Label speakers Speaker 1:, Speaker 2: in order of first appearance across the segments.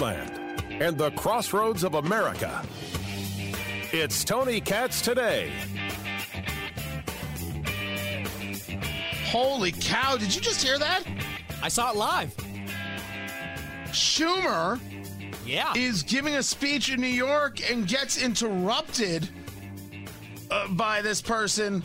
Speaker 1: land and the crossroads of America. It's Tony Katz today.
Speaker 2: Holy cow, did you just hear that?
Speaker 3: I saw it live.
Speaker 2: Schumer
Speaker 3: Yeah.
Speaker 2: is giving a speech in New York and gets interrupted uh, by this person.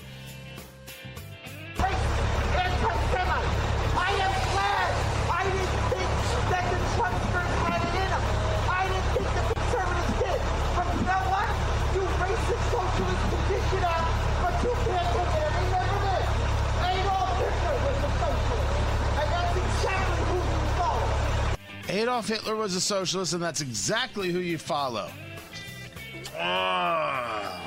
Speaker 4: Adolf Hitler was a socialist, and that's exactly who you follow.
Speaker 2: Ah.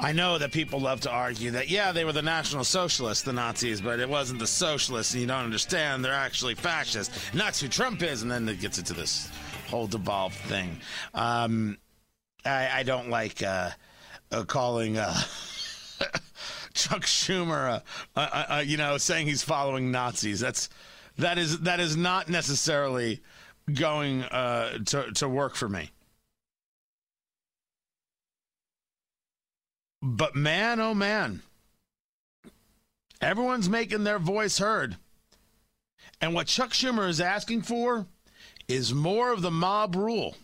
Speaker 2: I know that people love to argue that, yeah, they were the National Socialists, the Nazis, but it wasn't the socialists, and you don't understand. They're actually fascists. And that's who Trump is. And then it gets into this whole devolved thing. Um, I, I don't like uh, uh, calling. Uh, Chuck Schumer, uh, uh, uh, you know, saying he's following Nazis. That's that is that is not necessarily going uh, to to work for me. But man, oh man, everyone's making their voice heard, and what Chuck Schumer is asking for is more of the mob rule.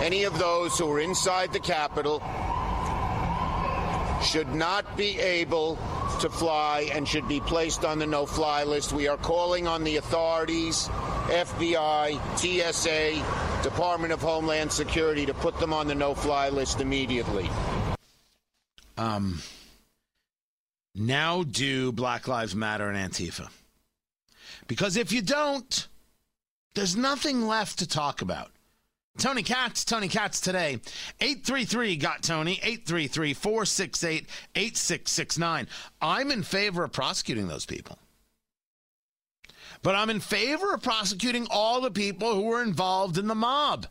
Speaker 5: Any of those who are inside the Capitol should not be able to fly and should be placed on the no fly list. We are calling on the authorities, FBI, TSA, Department of Homeland Security to put them on the no fly list immediately.
Speaker 2: Um, now do Black Lives Matter and Antifa. Because if you don't, there's nothing left to talk about. Tony Katz, Tony Katz today. 833 got Tony, 833 468 8669. I'm in favor of prosecuting those people. But I'm in favor of prosecuting all the people who were involved in the mob.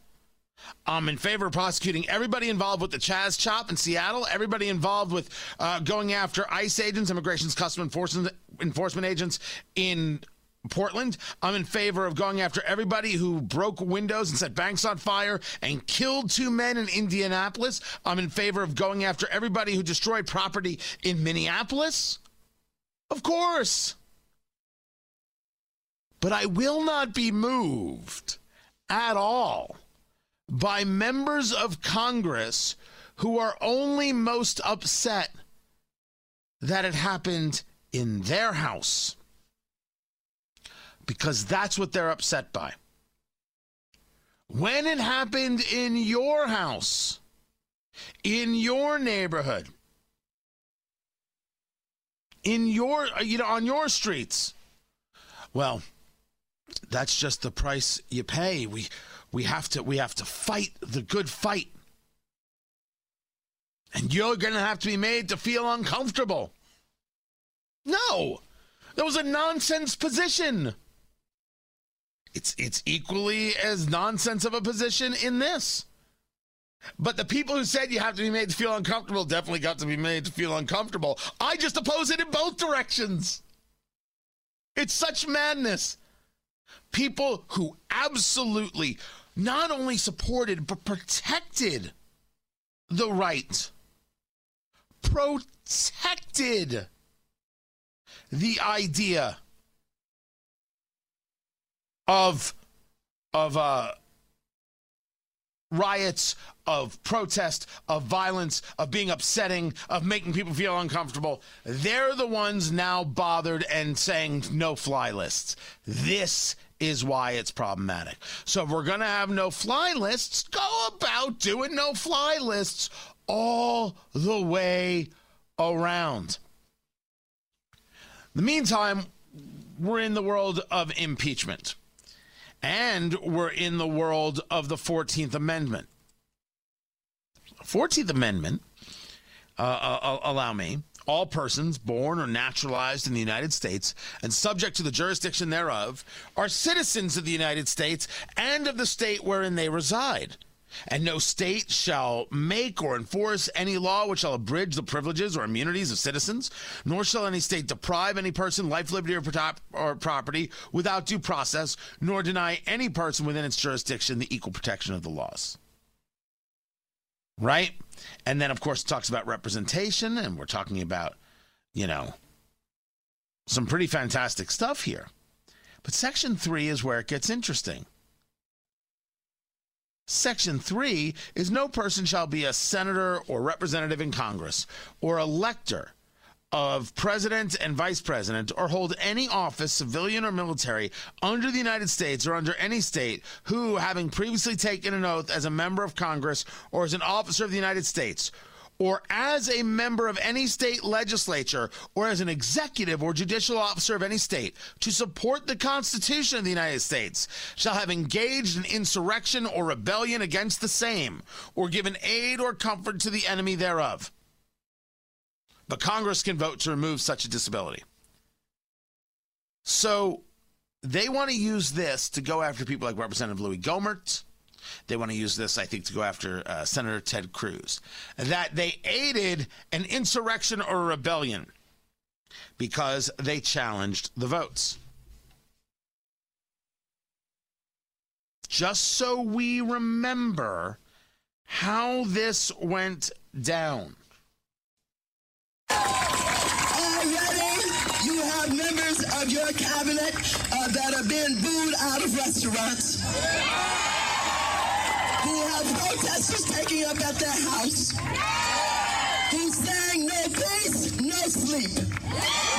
Speaker 2: I'm in favor of prosecuting everybody involved with the Chaz Chop in Seattle, everybody involved with uh, going after ICE agents, Immigration's Custom Enforcement, enforcement agents in Portland. I'm in favor of going after everybody who broke windows and set banks on fire and killed two men in Indianapolis. I'm in favor of going after everybody who destroyed property in Minneapolis. Of course. But I will not be moved at all by members of Congress who are only most upset that it happened in their house because that's what they're upset by. When it happened in your house, in your neighborhood, in your you know on your streets, well, that's just the price you pay. We we have to we have to fight the good fight. And you're going to have to be made to feel uncomfortable. No. That was a nonsense position. It's it's equally as nonsense of a position in this. But the people who said you have to be made to feel uncomfortable definitely got to be made to feel uncomfortable. I just oppose it in both directions. It's such madness. People who absolutely not only supported but protected the right, protected the idea of of uh riots, of protest, of violence, of being upsetting, of making people feel uncomfortable. They're the ones now bothered and saying no fly lists. This is why it's problematic. So if we're going to have no fly lists, go about doing no fly lists all the way around. In the meantime, we're in the world of impeachment. And we're in the world of the 14th Amendment. 14th Amendment, uh, uh, allow me, all persons born or naturalized in the United States and subject to the jurisdiction thereof are citizens of the United States and of the state wherein they reside. And no state shall make or enforce any law which shall abridge the privileges or immunities of citizens, nor shall any state deprive any person life, liberty, or, protop- or property without due process, nor deny any person within its jurisdiction the equal protection of the laws. Right? And then, of course, it talks about representation, and we're talking about, you know, some pretty fantastic stuff here. But section three is where it gets interesting. Section 3 is no person shall be a senator or representative in Congress or elector of president and vice president or hold any office, civilian or military, under the United States or under any state who, having previously taken an oath as a member of Congress or as an officer of the United States, or as a member of any state legislature or as an executive or judicial officer of any state to support the Constitution of the United States shall have engaged in insurrection or rebellion against the same or given aid or comfort to the enemy thereof. But Congress can vote to remove such a disability. So they want to use this to go after people like Representative Louis Gohmert they want to use this, I think, to go after uh, Senator Ted Cruz. That they aided an insurrection or rebellion because they challenged the votes. Just so we remember how this went down.
Speaker 6: Already, you have members of your cabinet uh, that are being booed out of restaurants protesters taking up at their house, who's saying no peace, no sleep.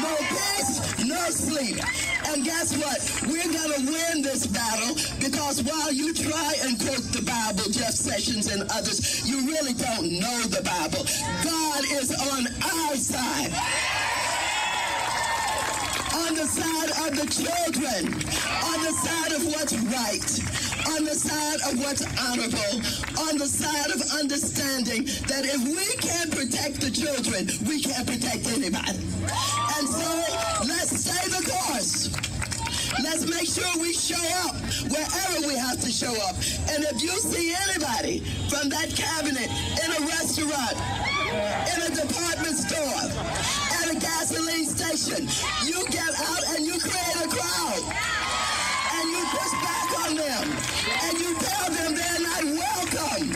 Speaker 6: No peace, no sleep. And guess what? We're going to win this battle because while you try and quote the Bible, Jeff Sessions and others, you really don't know the Bible. God is on our side on the side of the children, on the side of what's right, on the side of what's honorable, on the side of understanding that if we can't protect the children, we can't protect anybody. And so let's stay the course. Let's make sure we show up wherever we have to show up. And if you see anybody from that cabinet in a restaurant, in a department store, at a gasoline station, you get out and you create a crowd. And you push them. And you tell them they're not welcome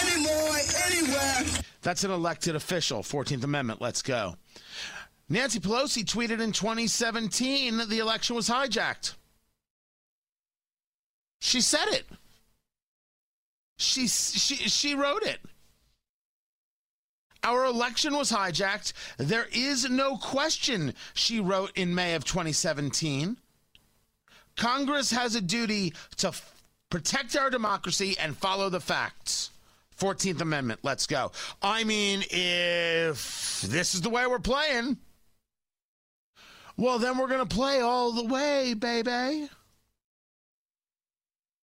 Speaker 6: anymore, anywhere.
Speaker 2: That's an elected official. 14th Amendment. Let's go. Nancy Pelosi tweeted in 2017 that the election was hijacked. She said it. She, she, she wrote it. Our election was hijacked. There is no question, she wrote in May of 2017. Congress has a duty to f- protect our democracy and follow the facts. 14th Amendment, let's go. I mean, if this is the way we're playing, well, then we're going to play all the way, baby.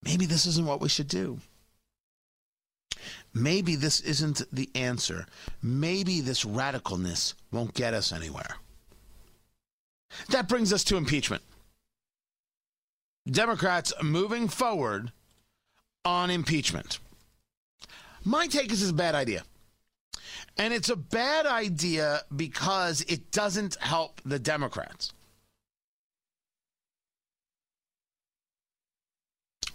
Speaker 2: Maybe this isn't what we should do. Maybe this isn't the answer. Maybe this radicalness won't get us anywhere. That brings us to impeachment. Democrats moving forward on impeachment. My take is it's a bad idea. And it's a bad idea because it doesn't help the Democrats.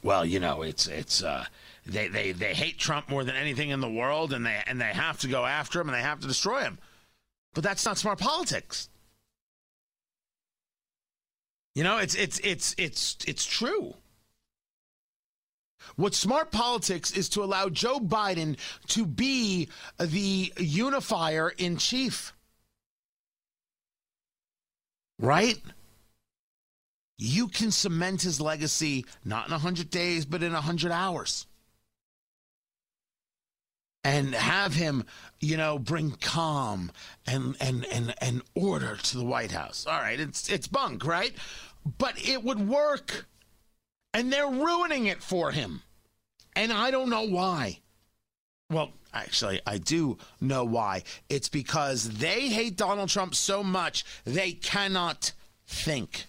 Speaker 2: Well, you know, it's it's uh, they, they they hate Trump more than anything in the world, and they and they have to go after him and they have to destroy him. But that's not smart politics. You know, it's it's it's it's it's true. What smart politics is to allow Joe Biden to be the unifier in chief. Right? You can cement his legacy not in 100 days, but in 100 hours. And have him, you know, bring calm and, and, and, and order to the White House. All right, it's, it's bunk, right? But it would work. And they're ruining it for him. And I don't know why. Well, actually, I do know why. It's because they hate Donald Trump so much they cannot think.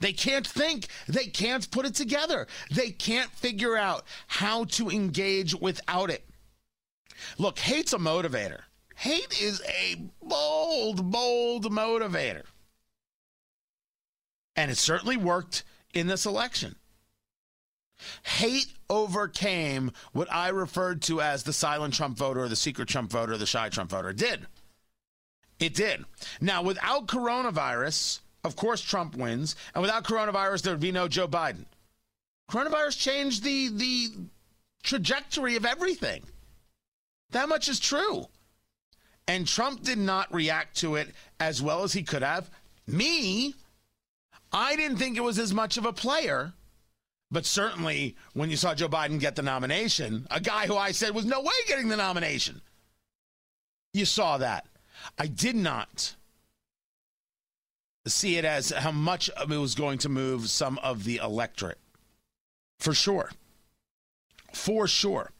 Speaker 2: They can't think. They can't put it together. They can't figure out how to engage without it. Look, hate's a motivator. Hate is a bold, bold motivator. And it certainly worked in this election. Hate overcame what I referred to as the silent Trump voter the secret Trump voter the shy Trump voter. It did. It did. Now, without coronavirus, of course Trump wins, and without coronavirus, there would be no Joe Biden. Coronavirus changed the the trajectory of everything. That much is true. And Trump did not react to it as well as he could have. Me, I didn't think it was as much of a player. But certainly, when you saw Joe Biden get the nomination, a guy who I said was no way getting the nomination, you saw that. I did not see it as how much it was going to move some of the electorate. For sure. For sure.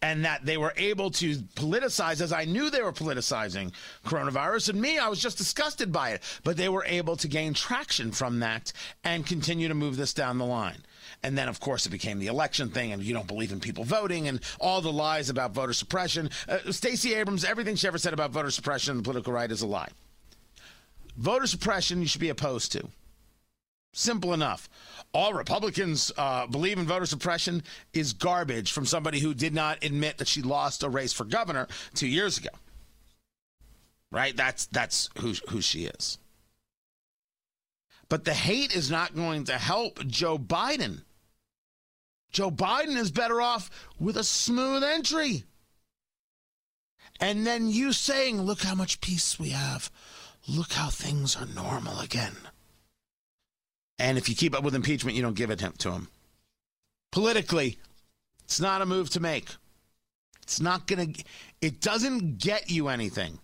Speaker 2: And that they were able to politicize, as I knew they were politicizing coronavirus. And me, I was just disgusted by it. But they were able to gain traction from that and continue to move this down the line. And then, of course, it became the election thing, and you don't believe in people voting, and all the lies about voter suppression. Uh, Stacey Abrams, everything she ever said about voter suppression and the political right is a lie. Voter suppression, you should be opposed to. Simple enough. All Republicans uh, believe in voter suppression is garbage from somebody who did not admit that she lost a race for governor two years ago. Right? That's that's who who she is. But the hate is not going to help Joe Biden. Joe Biden is better off with a smooth entry. And then you saying, look how much peace we have. Look how things are normal again. And if you keep up with impeachment, you don't give it to him. Politically, it's not a move to make. It's not going to, it doesn't get you anything.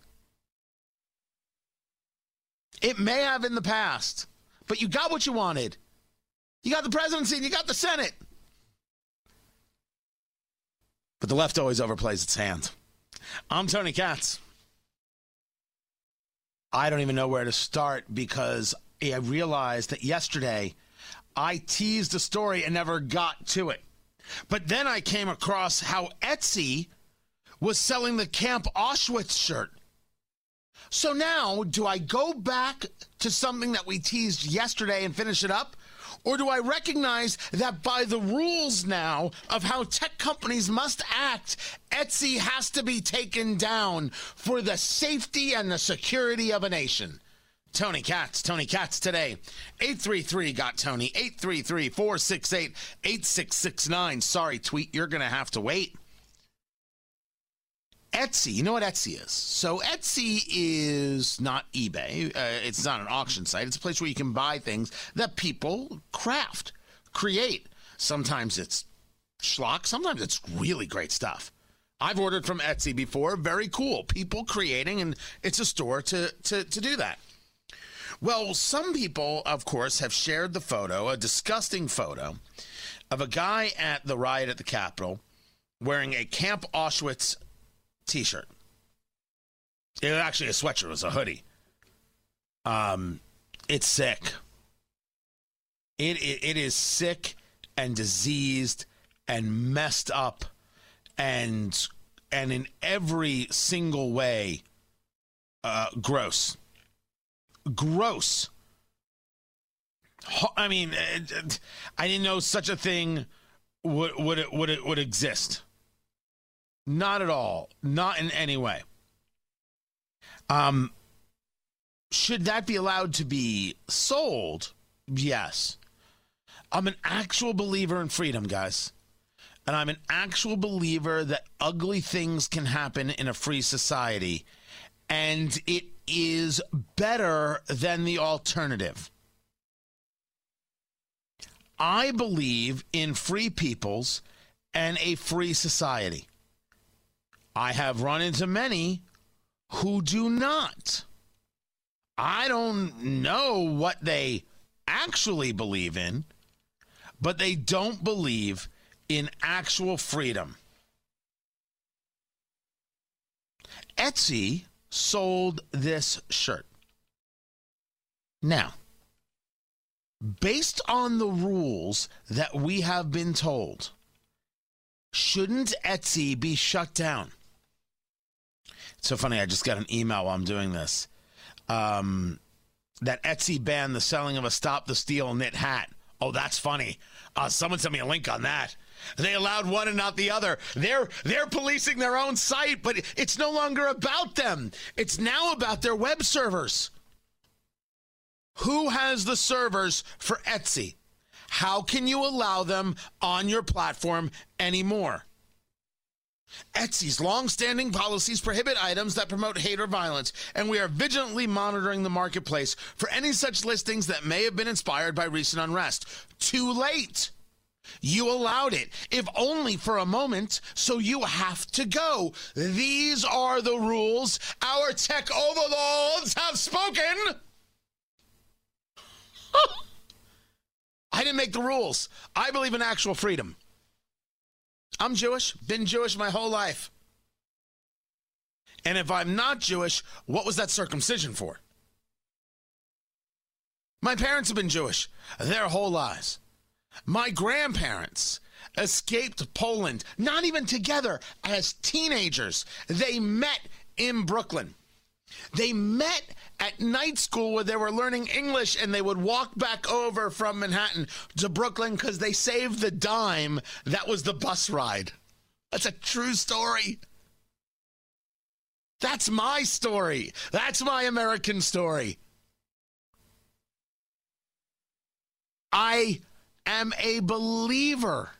Speaker 2: It may have in the past, but you got what you wanted. You got the presidency and you got the Senate. But the left always overplays its hand. I'm Tony Katz. I don't even know where to start because I realized that yesterday I teased a story and never got to it. But then I came across how Etsy was selling the Camp Auschwitz shirt. So now, do I go back to something that we teased yesterday and finish it up? Or do I recognize that by the rules now of how tech companies must act, Etsy has to be taken down for the safety and the security of a nation? Tony Katz, Tony Katz today. 833 got Tony, 833 468 8669. Sorry, tweet, you're going to have to wait. Etsy, you know what Etsy is? So Etsy is not eBay. Uh, it's not an auction site. It's a place where you can buy things that people craft, create. Sometimes it's schlock. Sometimes it's really great stuff. I've ordered from Etsy before. Very cool. People creating, and it's a store to to to do that. Well, some people, of course, have shared the photo, a disgusting photo, of a guy at the riot at the Capitol wearing a Camp Auschwitz t-shirt. It was actually a sweatshirt. It was a hoodie. Um, it's sick. It, it it is sick and diseased and messed up, and and in every single way, uh, gross. Gross. I mean, I didn't know such a thing would would it, would it, would exist. Not at all. Not in any way. Um, should that be allowed to be sold? Yes. I'm an actual believer in freedom, guys. And I'm an actual believer that ugly things can happen in a free society. And it is better than the alternative. I believe in free peoples and a free society. I have run into many who do not. I don't know what they actually believe in, but they don't believe in actual freedom. Etsy sold this shirt. Now, based on the rules that we have been told, shouldn't Etsy be shut down? It's so funny. I just got an email while I'm doing this. Um, that Etsy banned the selling of a Stop the Steal knit hat. Oh, that's funny. Uh, someone sent me a link on that. They allowed one and not the other. They're they're policing their own site, but it's no longer about them. It's now about their web servers. Who has the servers for Etsy? How can you allow them on your platform anymore? Etsy's long-standing policies prohibit items that promote hate or violence, and we are vigilantly monitoring the marketplace for any such listings that may have been inspired by recent unrest. Too late. You allowed it, if only for a moment, so you have to go. These are the rules. Our tech overlords have spoken. I didn't make the rules. I believe in actual freedom. I'm Jewish, been Jewish my whole life. And if I'm not Jewish, what was that circumcision for? My parents have been Jewish their whole lives. My grandparents escaped Poland, not even together, as teenagers. They met in Brooklyn. They met at night school where they were learning English and they would walk back over from Manhattan to Brooklyn because they saved the dime that was the bus ride. That's a true story. That's my story. That's my American story. I am a believer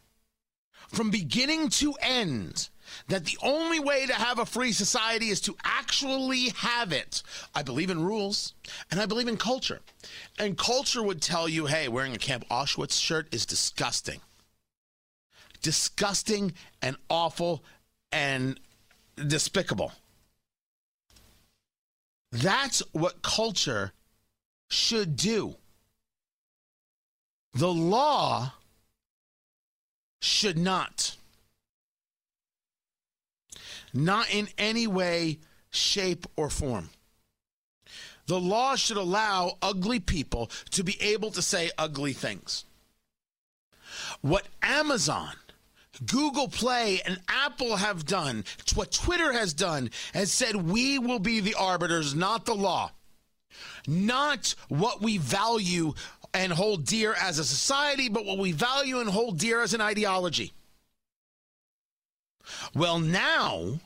Speaker 2: from beginning to end that the only way to have a free society is to actually have it. I believe in rules and I believe in culture. And culture would tell you hey, wearing a Camp Auschwitz shirt is disgusting. Disgusting and awful and despicable. That's what culture should do. The law should not. Not in any way, shape, or form. The law should allow ugly people to be able to say ugly things. What Amazon, Google Play, and Apple have done, what Twitter has done, has said we will be the arbiters, not the law. Not what we value and hold dear as a society, but what we value and hold dear as an ideology. Well, now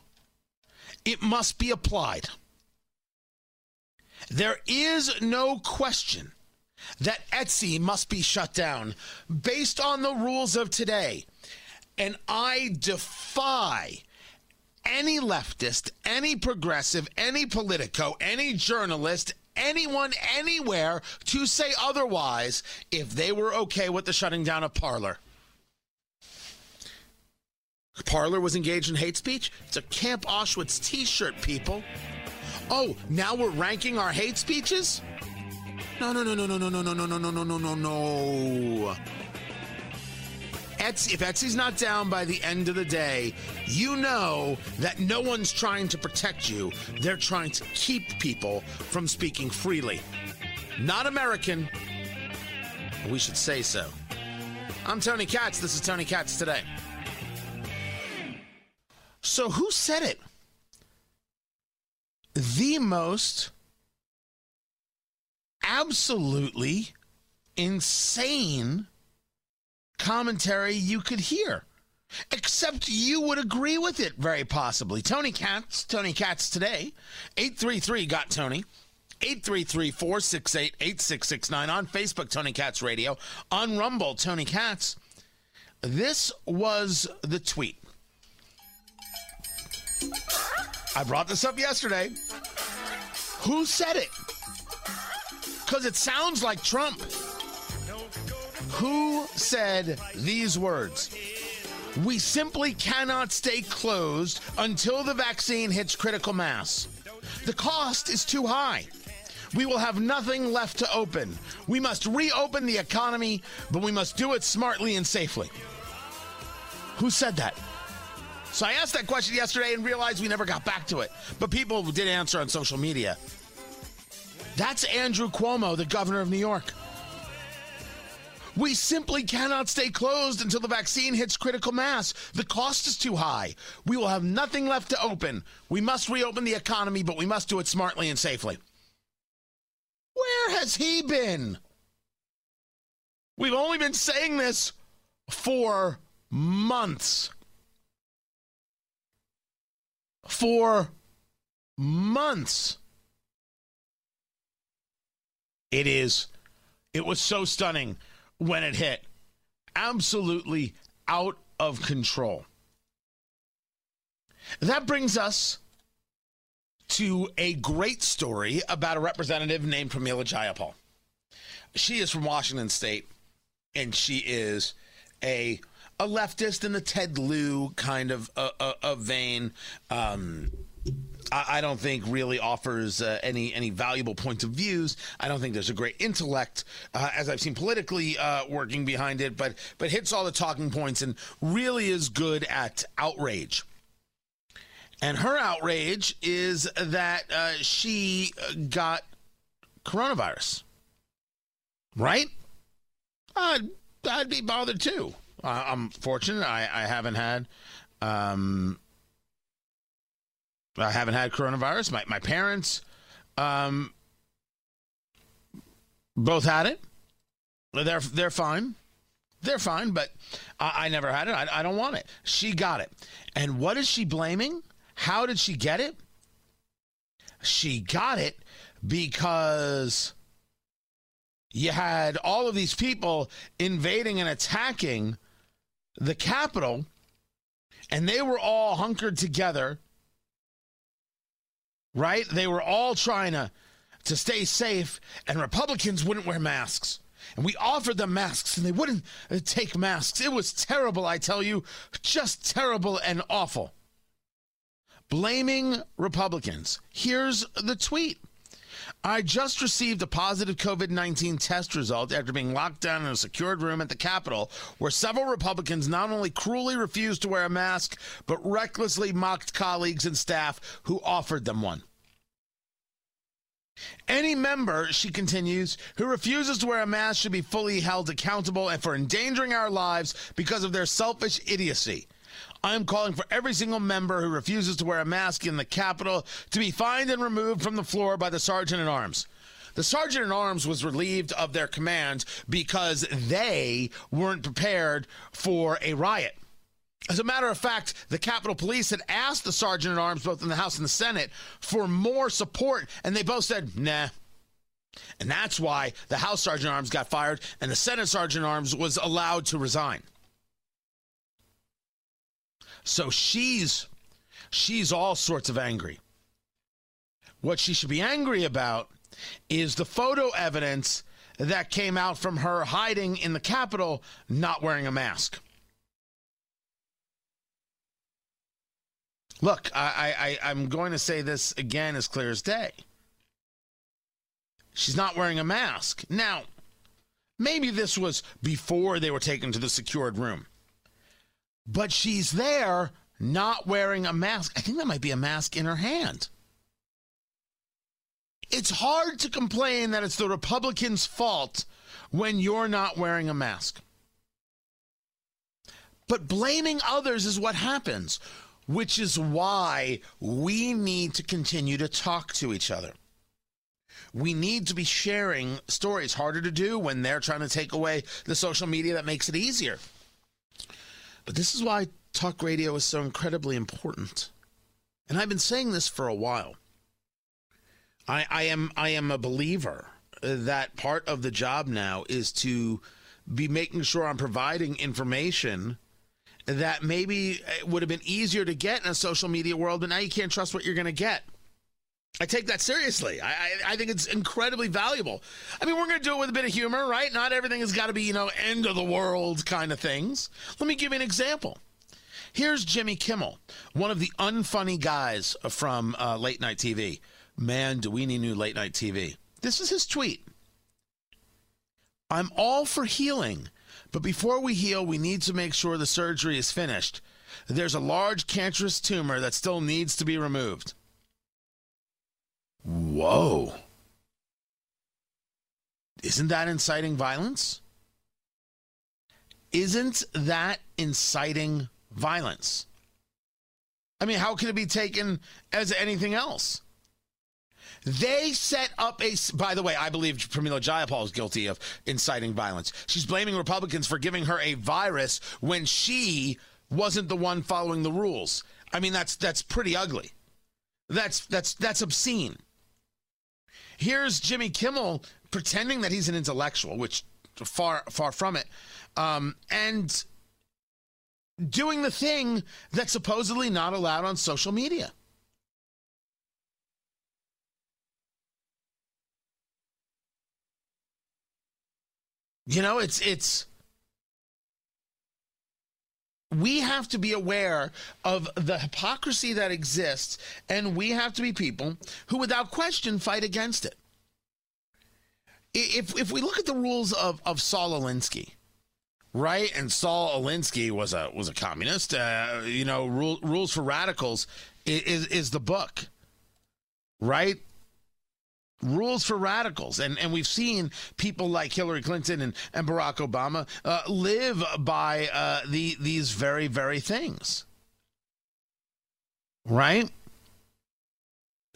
Speaker 2: it must be applied. There is no question that Etsy must be shut down based on the rules of today. And I defy any leftist, any progressive, any politico, any journalist, anyone anywhere to say otherwise if they were okay with the shutting down of Parler. Parler was engaged in hate speech. It's a Camp Auschwitz t shirt, people. Oh, now we're ranking our hate speeches? No, no, no, no, no, no, no, no, no, no, no, no, no, no. Etsy, if Etsy's not down by the end of the day, you know that no one's trying to protect you. They're trying to keep people from speaking freely. Not American. We should say so. I'm Tony Katz. This is Tony Katz today. So, who said it? The most absolutely insane commentary you could hear. Except you would agree with it, very possibly. Tony Katz, Tony Katz today, 833 got Tony. 833 468 8669 on Facebook, Tony Katz Radio. On Rumble, Tony Katz. This was the tweet. I brought this up yesterday. Who said it? Because it sounds like Trump. Who said these words? We simply cannot stay closed until the vaccine hits critical mass. The cost is too high. We will have nothing left to open. We must reopen the economy, but we must do it smartly and safely. Who said that? So I asked that question yesterday and realized we never got back to it. But people did answer on social media. That's Andrew Cuomo, the governor of New York. We simply cannot stay closed until the vaccine hits critical mass. The cost is too high. We will have nothing left to open. We must reopen the economy, but we must do it smartly and safely. Where has he been? We've only been saying this for months. For months. It is. It was so stunning when it hit. Absolutely out of control. That brings us to a great story about a representative named Pramila Jayapal. She is from Washington State, and she is a a leftist in the Ted Lieu kind of a, a, a vein. Um, I, don't think really offers uh, any any valuable points of views. I don't think there's a great intellect, uh, as I've seen politically uh, working behind it, but but hits all the talking points and really is good at outrage. And her outrage is that uh, she got coronavirus. Right? I'd, I'd be bothered too. I'm fortunate. I, I haven't had. Um, I haven't had coronavirus. My my parents, um, both had it. They're they're fine. They're fine, but I, I never had it. I, I don't want it. She got it, and what is she blaming? How did she get it? She got it because you had all of these people invading and attacking the Capitol, and they were all hunkered together, right? They were all trying to, to stay safe, and Republicans wouldn't wear masks. And we offered them masks, and they wouldn't uh, take masks. It was terrible, I tell you, just terrible and awful blaming Republicans. Here's the tweet. I just received a positive COVID 19 test result after being locked down in a secured room at the Capitol, where several Republicans not only cruelly refused to wear a mask, but recklessly mocked colleagues and staff who offered them one. Any member, she continues, who refuses to wear a mask should be fully held accountable and for endangering our lives because of their selfish idiocy. I am calling for every single member who refuses to wear a mask in the Capitol to be fined and removed from the floor by the Sergeant at Arms. The Sergeant at Arms was relieved of their command because they weren't prepared for a riot. As a matter of fact, the Capitol Police had asked the Sergeant at Arms, both in the House and the Senate, for more support, and they both said, nah. And that's why the House Sergeant at Arms got fired and the Senate Sergeant at Arms was allowed to resign. So she's she's all sorts of angry. What she should be angry about is the photo evidence that came out from her hiding in the Capitol not wearing a mask. Look, I, I, I'm going to say this again as clear as day. She's not wearing a mask. Now, maybe this was before they were taken to the secured room but she's there not wearing a mask. I think that might be a mask in her hand. It's hard to complain that it's the Republicans' fault when you're not wearing a mask. But blaming others is what happens, which is why we need to continue to talk to each other. We need to be sharing stories. Harder to do when they're trying to take away the social media that makes it easier. But this is why talk radio is so incredibly important. And I've been saying this for a while. I, I am I am a believer that part of the job now is to be making sure I'm providing information that maybe would have been easier to get in a social media world, but now you can't trust what you're going to get. I take that seriously. I, I, I, think it's incredibly valuable. I mean, we're going to do it with a bit of humor, right? Not everything has got to be, you know, end of the world kind of things. Let me give you an example. Here's Jimmy Kimmel, one of the unfunny guys from uh, late night TV. Man, do we need new late night TV? This is his tweet. I'm all for healing, but before we heal, we need to make sure the surgery is finished. There's a large cancerous tumor that still needs to be removed. Whoa. Isn't that inciting violence? Isn't that inciting violence? I mean, how can it be taken as anything else? They set up a. By the way, I believe Pramila Jayapal is guilty of inciting violence. She's blaming Republicans for giving her a virus when she wasn't the one following the rules. I mean, that's that's pretty ugly. That's that's that's obscene. Here's Jimmy Kimmel pretending that he's an intellectual, which far far from it, um, and doing the thing that's supposedly not allowed on social media. You know, it's it's we have to be aware of the hypocrisy that exists, and we have to be people who, without question, fight against it. If if we look at the rules of of Saul Alinsky, right, and Saul Alinsky was a was a communist. Uh, you know, rule, rules for radicals is is the book, right? Rules for radicals. And and we've seen people like Hillary Clinton and, and Barack Obama uh, live by uh, the these very very things. Right?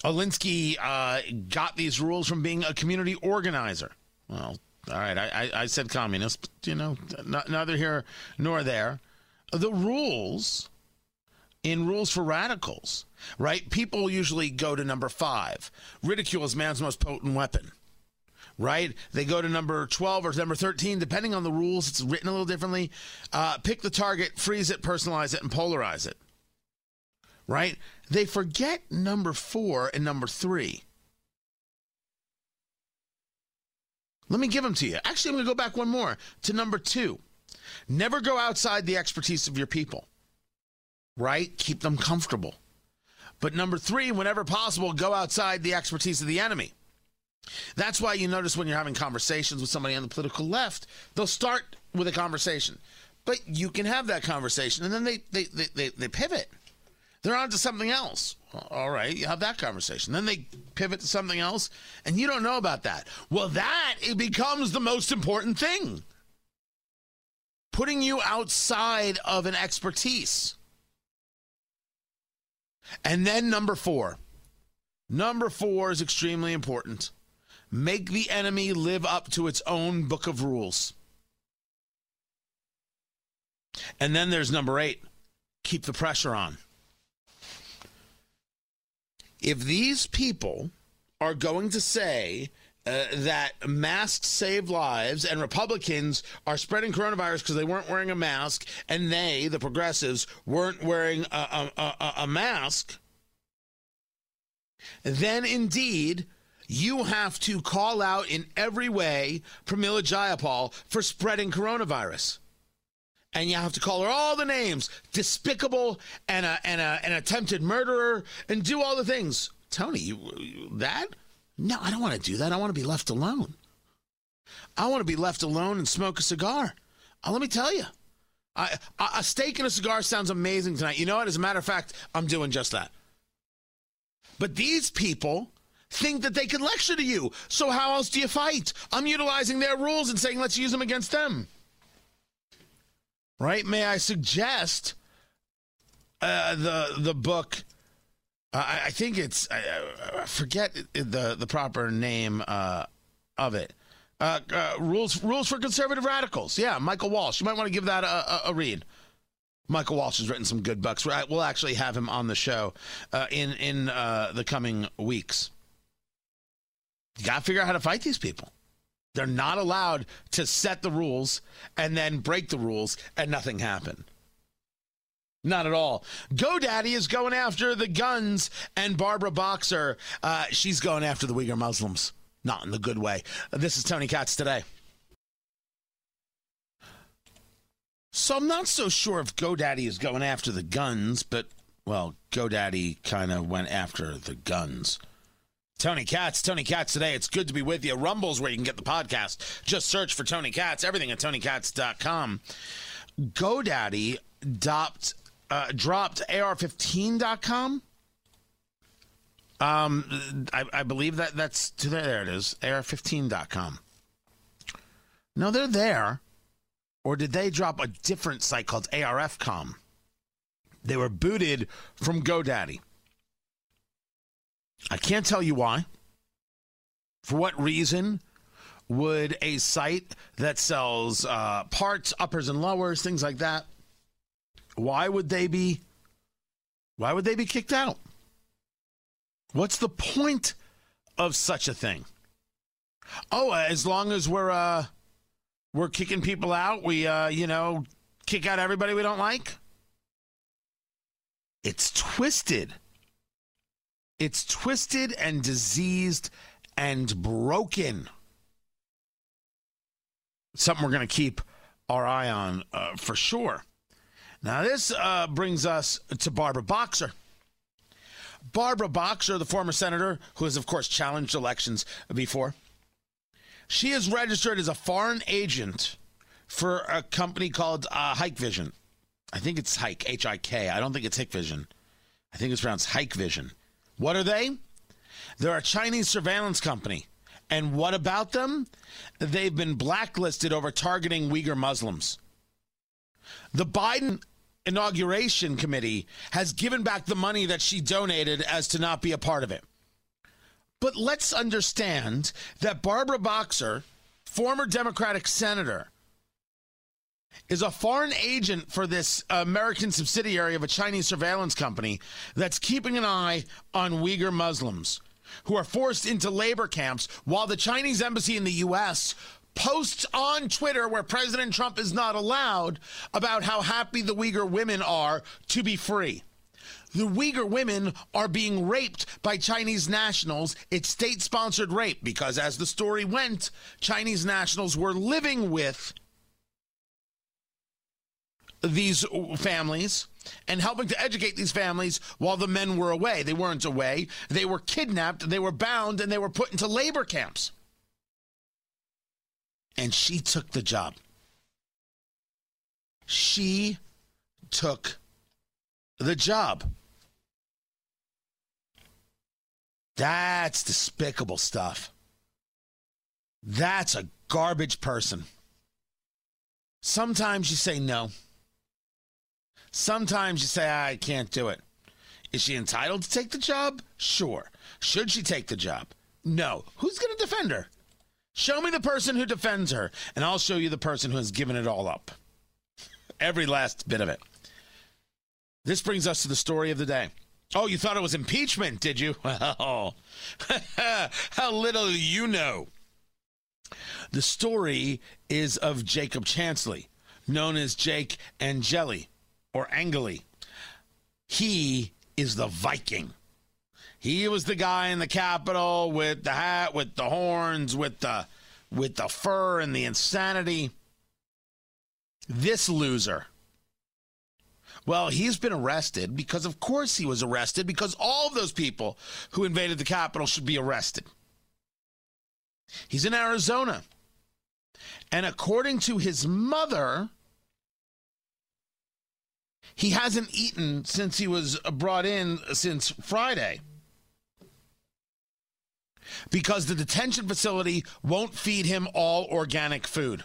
Speaker 2: Alinsky uh, got these rules from being a community organizer. Well all right I, I, I said communist but you know n- neither here nor there. The rules in rules for radicals, right? People usually go to number five. Ridicule is man's most potent weapon, right? They go to number 12 or number 13, depending on the rules. It's written a little differently. Uh, pick the target, freeze it, personalize it, and polarize it, right? They forget number four and number three. Let me give them to you. Actually, I'm going to go back one more to number two. Never go outside the expertise of your people right? Keep them comfortable. But number three, whenever possible, go outside the expertise of the enemy. That's why you notice when you're having conversations with somebody on the political left, they'll start with a conversation. But you can have that conversation and then they, they, they, they, they pivot. They're on to something else. All right, you have that conversation. Then they pivot to something else, and you don't know about that. Well, that it becomes the most important thing. Putting you outside of an expertise. And then number four. Number four is extremely important. Make the enemy live up to its own book of rules. And then there's number eight keep the pressure on. If these people are going to say uh, that masks save lives and Republicans are spreading coronavirus because they weren't wearing a mask and they, the progressives, weren't wearing a, a, a, a mask, then indeed you have to call out in every way Pramila Jayapal for spreading coronavirus. And you have to call her all the names despicable and, a, and a, an attempted murderer and do all the things. Tony, you, that? No, I don't want to do that. I want to be left alone. I want to be left alone and smoke a cigar. Uh, let me tell you, I, a steak and a cigar sounds amazing tonight. You know what? As a matter of fact, I'm doing just that. But these people think that they can lecture to you. So how else do you fight? I'm utilizing their rules and saying let's use them against them. Right? May I suggest uh, the the book I think it's I, I, forget the the proper name uh, of it. Uh, uh, rules rules for conservative radicals. Yeah, Michael Walsh. You might want to give that a, a, a read. Michael Walsh has written some good books. We'll actually have him on the show uh, in in uh, the coming weeks. You got to figure out how to fight these people. They're not allowed to set the rules and then break the rules and nothing happen. Not at all. GoDaddy is going after the guns, and Barbara Boxer, uh, she's going after the Uyghur Muslims. Not in the good way. This is Tony Katz today. So I'm not so sure if GoDaddy is going after the guns, but, well, GoDaddy kind of went after the guns. Tony Katz, Tony Katz today. It's good to be with you. Rumble's where you can get the podcast. Just search for Tony Katz, everything at TonyKatz.com. GoDaddy dropped uh, dropped AR15.com. Um, I, I, believe that that's there. There it is AR15.com. No, they're there. Or did they drop a different site called ARFcom? They were booted from GoDaddy. I can't tell you why. For what reason would a site that sells uh, parts, uppers and lowers, things like that, why would they be why would they be kicked out? What's the point of such a thing? Oh, uh, as long as we're uh we're kicking people out, we uh you know, kick out everybody we don't like? It's twisted. It's twisted and diseased and broken. Something we're going to keep our eye on uh, for sure. Now, this uh, brings us to Barbara Boxer. Barbara Boxer, the former senator who has, of course, challenged elections before, she is registered as a foreign agent for a company called uh, Hikvision. I think it's Hike, H I K. I don't think it's Hikvision. I think it's pronounced Hike Vision. What are they? They're a Chinese surveillance company. And what about them? They've been blacklisted over targeting Uyghur Muslims. The Biden inauguration committee has given back the money that she donated as to not be a part of it. But let's understand that Barbara Boxer, former Democratic senator, is a foreign agent for this American subsidiary of a Chinese surveillance company that's keeping an eye on Uyghur Muslims who are forced into labor camps while the Chinese embassy in the U.S. posts on Twitter, where President Trump is not allowed, about how happy the Uyghur women are to be free. The Uyghur women are being raped by Chinese nationals. It's state sponsored rape because, as the story went, Chinese nationals were living with these families and helping to educate these families while the men were away. They weren't away. They were kidnapped, they were bound, and they were put into labor camps. And she took the job. She took the job. That's despicable stuff. That's a garbage person. Sometimes you say no. Sometimes you say, I can't do it. Is she entitled to take the job? Sure. Should she take the job? No. Who's going to defend her? Show me the person who defends her, and I'll show you the person who has given it all up. Every last bit of it. This brings us to the story of the day. Oh, you thought it was impeachment, did you? Oh, how little you know. The story is of Jacob Chansley, known as Jake Angeli or Angeli. He is the Viking. He was the guy in the Capitol with the hat, with the horns, with the with the fur and the insanity. This loser. Well, he's been arrested because, of course, he was arrested because all of those people who invaded the Capitol should be arrested. He's in Arizona. And according to his mother, he hasn't eaten since he was brought in since Friday because the detention facility won't feed him all organic food.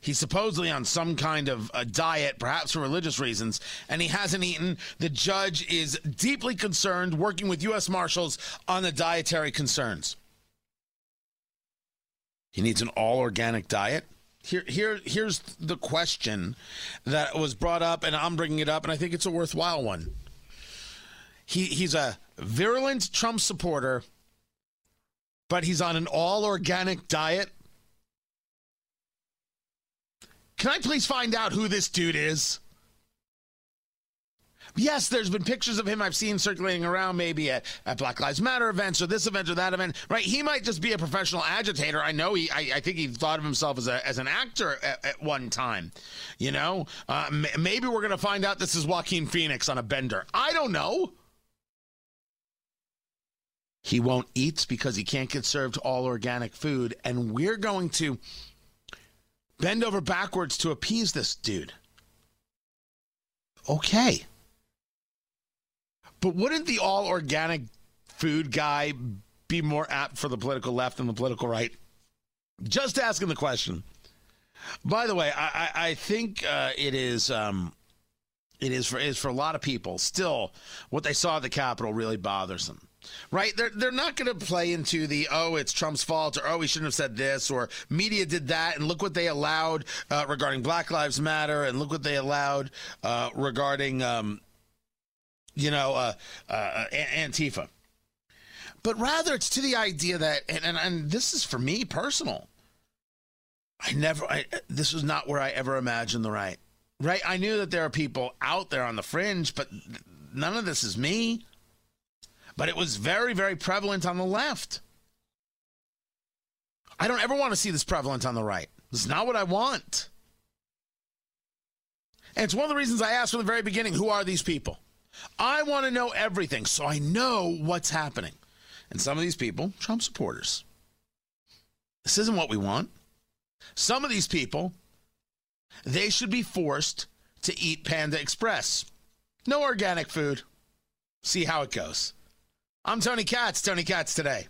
Speaker 2: He's supposedly on some kind of a diet, perhaps for religious reasons, and he hasn't eaten. The judge is deeply concerned, working with U.S. Marshals on the dietary concerns. He needs an all organic diet. Here, here, here's the question that was brought up, and I'm bringing it up, and I think it's a worthwhile one. He, he's a virulent Trump supporter, but he's on an all organic diet. Can I please find out who this dude is? Yes, there's been pictures of him I've seen circulating around, maybe at, at Black Lives Matter events or this event or that event. Right? He might just be a professional agitator. I know he. I, I think he thought of himself as a as an actor at, at one time. You know, uh, m- maybe we're gonna find out this is Joaquin Phoenix on a bender. I don't know. He won't eat because he can't get served all organic food, and we're going to bend over backwards to appease this dude. Okay. But wouldn't the all organic food guy be more apt for the political left than the political right? Just asking the question. By the way, I, I, I think uh, it is um, it is for is for a lot of people still what they saw at the Capitol really bothers them. Right? They're they're not going to play into the oh it's Trump's fault or oh he shouldn't have said this or media did that and look what they allowed uh, regarding Black Lives Matter and look what they allowed uh, regarding um, you know uh, uh, Antifa. But rather it's to the idea that and, and, and this is for me personal. I never I, this was not where I ever imagined the right. Right? I knew that there are people out there on the fringe, but none of this is me but it was very, very prevalent on the left. I don't ever want to see this prevalent on the right. It's not what I want. And it's one of the reasons I asked from the very beginning who are these people? I want to know everything so I know what's happening. And some of these people, Trump supporters. This isn't what we want. Some of these people, they should be forced to eat Panda Express. No organic food. See how it goes. I'm Tony Katz, Tony Katz today.